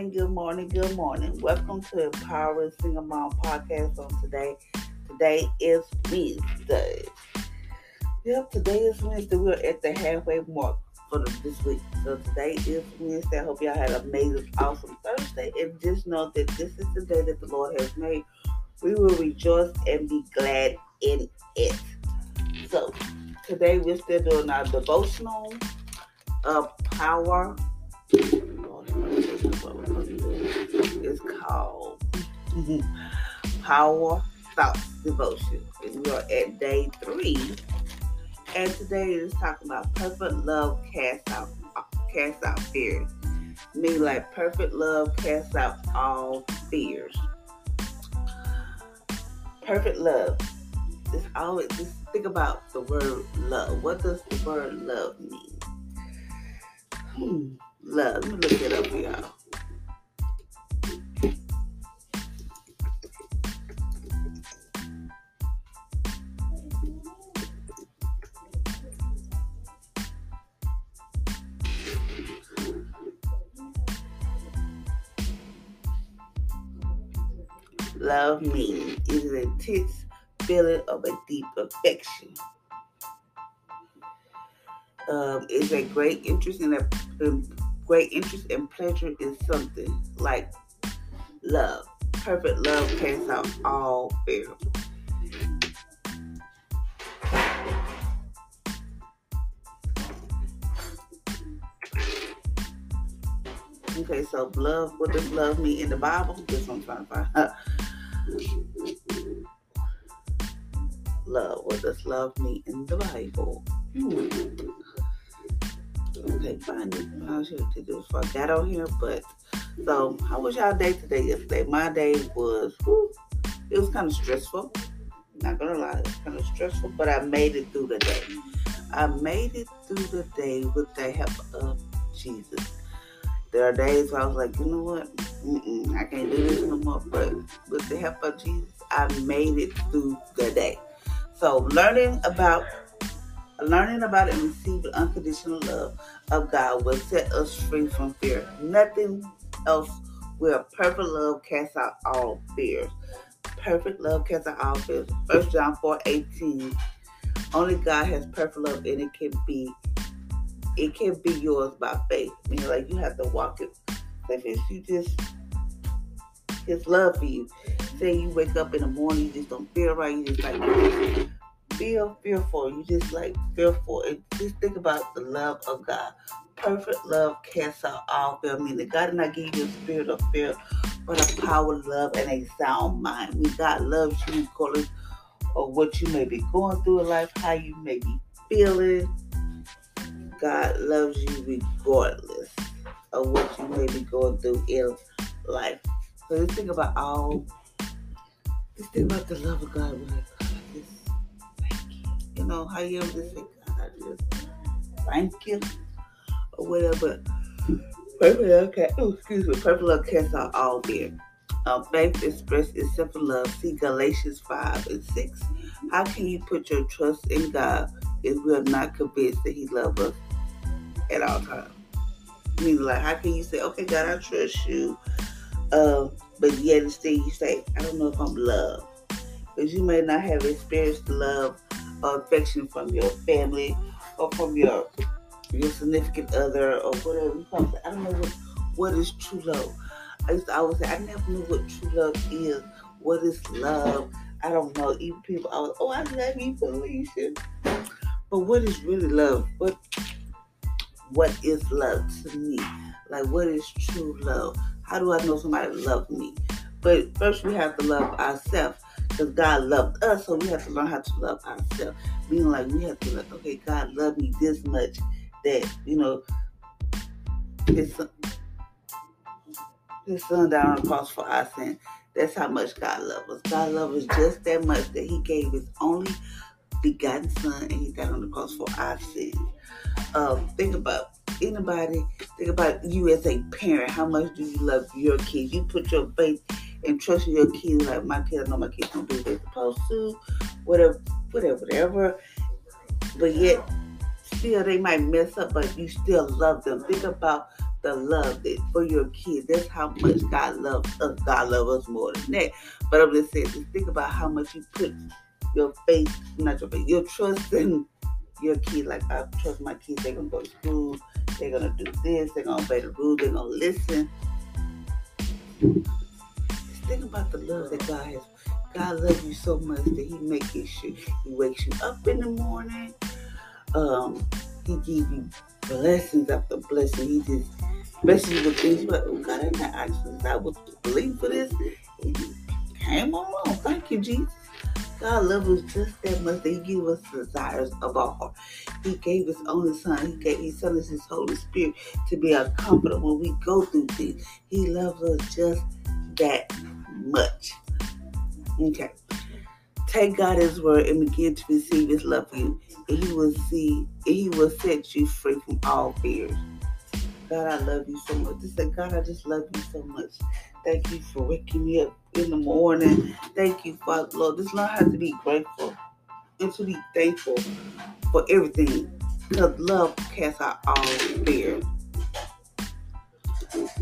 Morning, good morning, good morning. Welcome to Empowering Single Mom Podcast on today. Today is Wednesday. Yep, today is Wednesday. We're at the halfway mark for this week. So today is Wednesday. I hope y'all had an amazing, awesome Thursday. And just know that this is the day that the Lord has made. We will rejoice and be glad in it. So today we're still doing our devotional of power it's called Power Thoughts Devotion. And we are at day three. And today is talking about perfect love cast out cast out fears. Meaning like perfect love casts out all fears. Perfect love. It's always just think about the word love. What does the word love mean? Hmm love. Let me look it up y'all. Love means is an intense feeling of a deep affection. Um, is a great interest in a great interest and pleasure in something like love. Perfect love casts out all fear. Okay, so love, what does love mean in the Bible? This I'm trying to find. love, what does love mean in the Bible? Hmm okay, find it. I should do this before I got on here, but so how was y'all day today yesterday? My day was it was kind of stressful. Not gonna lie, it was kind of stressful, but I made it through the day. I made it through the day with the help of Jesus. There are days where I was like, you know what? Mm-mm, I can't do this no more. But with the help of Jesus, I made it through the day. So learning about Learning about and receiving unconditional love of God will set us free from fear. Nothing else will. Perfect love casts out all fears. Perfect love casts out all fears. First John 4 18. Only God has perfect love and it can be it can be yours by faith. I mean like you have to walk it. If you just his love for you. Say you wake up in the morning, you just don't feel right, you just like feel fearful. You just like fearful. And just think about the love of God. Perfect love casts out all fear. I mean, that God did not give you a spirit of fear, but a power, love, and a sound mind. I mean, God loves you regardless of what you may be going through in life, how you may be feeling. God loves you regardless of what you may be going through in life. So just think about all, just think about the love of God you know, how you just God, I just thank you or whatever. Perfect love cast, oh, excuse me, perfect love casts out all fear. Uh, faith expressed is simple love. See Galatians 5 and 6. How can you put your trust in God if we are not convinced that He loves us at all times? I like, how can you say, okay, God, I trust you, uh, but yet still you say, I don't know if I'm loved. Because you may not have experienced love affection from your family or from your your significant other or whatever. I don't know what, what is true love. I used to always say, I never knew what true love is. What is love? I don't know. Even people, I was, oh, I love you, Felicia. But what is really love? What what is love to me? Like, what is true love? How do I know somebody loves me? But first, we have to love ourselves because God loved us, so we have to learn how to love ourselves. Meaning, like, we have to, like, okay, God loved me this much that, you know, his son, his son down on the cross for our sin. That's how much God loves us. God loves us just that much that He gave His only begotten Son and He died on the cross for our sins. Um, think about anybody, think about you as a parent. How much do you love your kids? You put your faith and trust in your kids. Like my kids, I know my kids don't do what they're supposed to, whatever, whatever, whatever. But yet, still they might mess up, but you still love them. Think about the love that for your kids. That's how much God loves us. God loves us more than that. But I'm just saying, just think about how much you put your faith, not your faith, your trust in your kid. Like I trust my kids, they're gonna go to school, they're gonna do this, they're gonna obey the rules, they're gonna listen. Think about the love that God has. God loves you so much that He makes sure He wakes you up in the morning. Um, he gives you blessings after blessing. He just blesses you with things. But oh God, I'm not asking. I was believe for this. He came along. Thank you, Jesus. God loves us just that much that He gave us desires of our heart. He gave His only Son. He gave sent us His Holy Spirit to be our comforter when we go through things. He loves us just that much. Okay. Take God His word and begin to receive His love for you, and He will see, and He will set you free from all fears. God, I love you so much. Just say, God, I just love you so much. Thank you for waking me up in the morning. Thank you, Father Lord. Just learn how to be grateful and to be thankful for everything. Because love casts out all fear.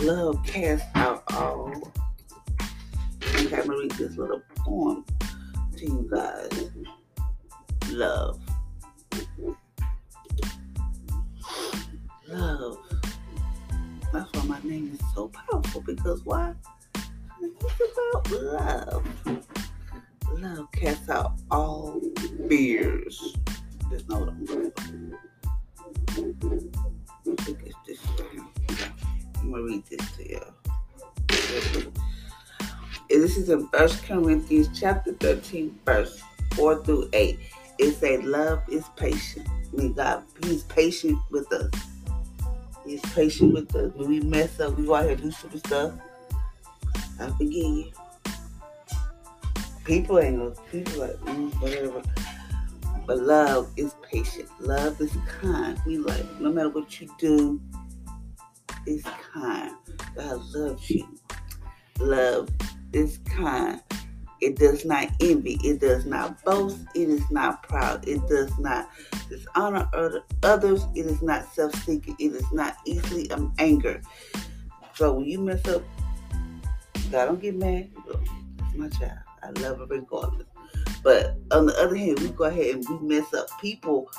Love casts out all. I'm gonna read this little poem to you guys. Love. Love. That's why my name is so powerful because why? It's about love. Love casts out all fears. There's no this I'm gonna read this to you. This is in First Corinthians chapter 13, verse 4 through 8. It says, Love is patient. Mean, God, He's patient with us. He's patient with us. When we mess up, we go out here and do stupid stuff. I forgive you. People ain't no people like mm, whatever. But love is patient. Love is kind. We like no matter what you do, it's kind. God loves you. Love is kind. It does not envy. It does not boast. It is not proud. It does not dishonor others. It is not self-seeking. It is not easily um, angered. So when you mess up, God don't get mad. That's my child. I love her regardless. But on the other hand, we go ahead and we mess up. People,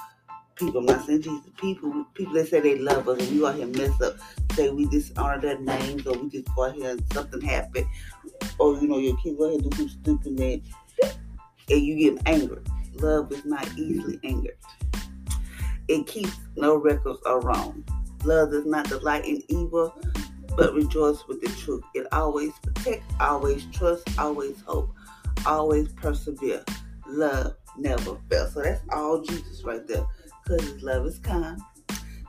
people, I'm not saying Jesus, people, people that say they love us and we go here mess up. Say we dishonor their names or we just go ahead and something happen. Or, you know, your kid go ahead and do stupid thing and you get angry. Love is not easily angered. It keeps no records of wrong. Love does not delight in evil, but rejoice with the truth. It always protect, always trust, always hope, always persevere. Love never fails. So that's all Jesus right there. Because his love is kind,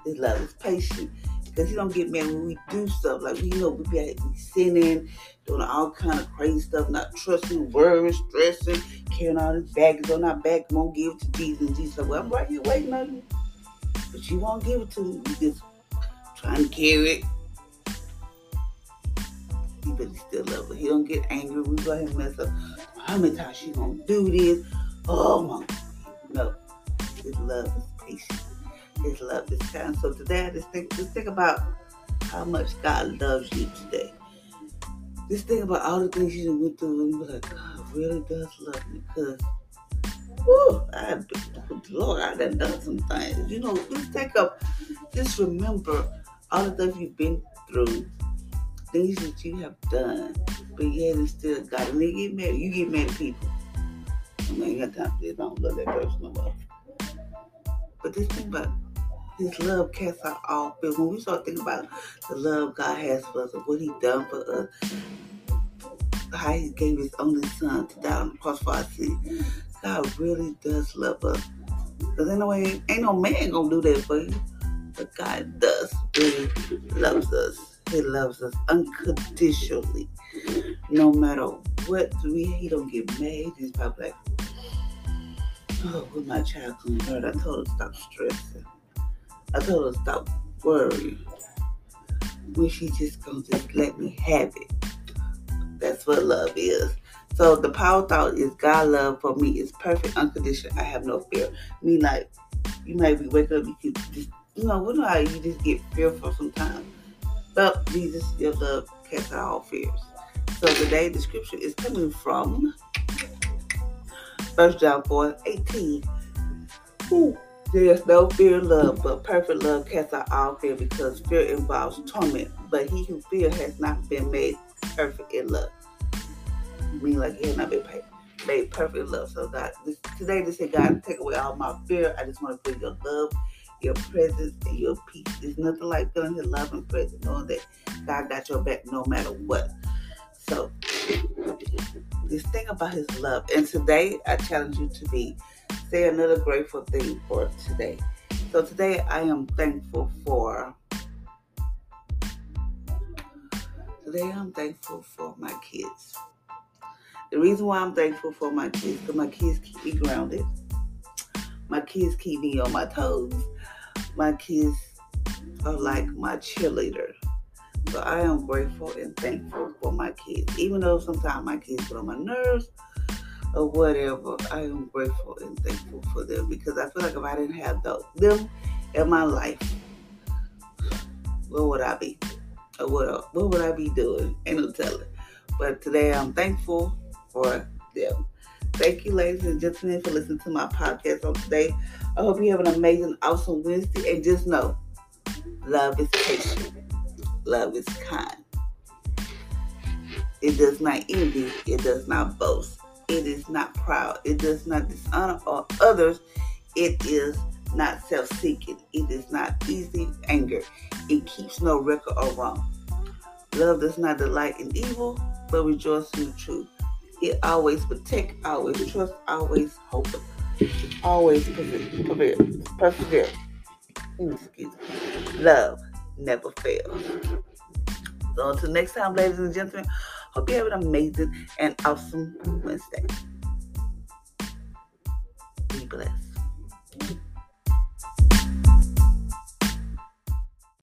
his love is patient. Because he don't get mad when we do stuff like we know we be sinning, doing all kind of crazy stuff, not trusting, worrying, stressing, carrying all this baggage on our back, won't give it to Jesus. And Jesus said, Well, I'm right here waiting on you. But you won't give it to me. You just trying to carry it but he still love her. He don't get angry. We go ahead and mess up. How many times she gonna do this? Oh my no. His love is patient. His love is kind. So today just think just think about how much God loves you today. Just think about all the things you went through, and be like, God really does love me, because. Whew, I, Lord, I done done some things. You know, just take up, just remember all the stuff you've been through, things that you have done, but yet it's still God. And they get mad. You get mad at people. I mean, you got time for this. I don't love that person no more. But this thing about his love casts out all fear. When we start thinking about the love God has for us what He done for us, how He gave His only Son to die on the cross for our sins, God really does love us. Ain't no, ain't no man gonna do that for you. But God does really loves us. He loves us unconditionally. No matter what we he don't get mad. He's probably like, when my child comes hurt, I told her to stop stressing. I told her to stop worrying. When she just gonna just let me have it. That's what love is. So the power thought is God love for me is perfect, unconditional. I have no fear. I mean, like you might be waking up, you could just you know, what I? You just get fearful sometimes. But Jesus, your love casts out all fears. So today the scripture is coming from First John 4 18. Ooh. There's no fear in love, but perfect love casts out all fear because fear involves torment. But he who fears has not been made perfect in love. Mean like he has not been made perfect in love. So God, this, today they say, God, take away all my fear. I just want to feel your love, your presence, and your peace. There's nothing like feeling His love and presence, knowing that God got your back no matter what. So just thing about His love. And today, I challenge you to be say another grateful thing for today. So today I am thankful for today I'm thankful for my kids. The reason why I'm thankful for my kids because my kids keep me grounded. My kids keep me on my toes. My kids are like my cheerleader. So I am grateful and thankful for my kids. Even though sometimes my kids get on my nerves, or whatever, I am grateful and thankful for them because I feel like if I didn't have them in my life, where would I be? Or what, what would I be doing? Ain't no telling. But today I'm thankful for them. Thank you, ladies and gentlemen, for listening to my podcast on today. I hope you have an amazing, awesome Wednesday. And just know, love is patient. Love is kind. It does not envy. It does not boast. It is not proud. It does not dishonor others. It is not self seeking. It is not easy anger. It keeps no record of wrong. Love does not delight in evil, but rejoice in the truth. It always protect, always trust, always hope, always persevere. persevere. Excuse me. Love never fails. So until next time, ladies and gentlemen. Hope you have an amazing and awesome Wednesday. Be blessed.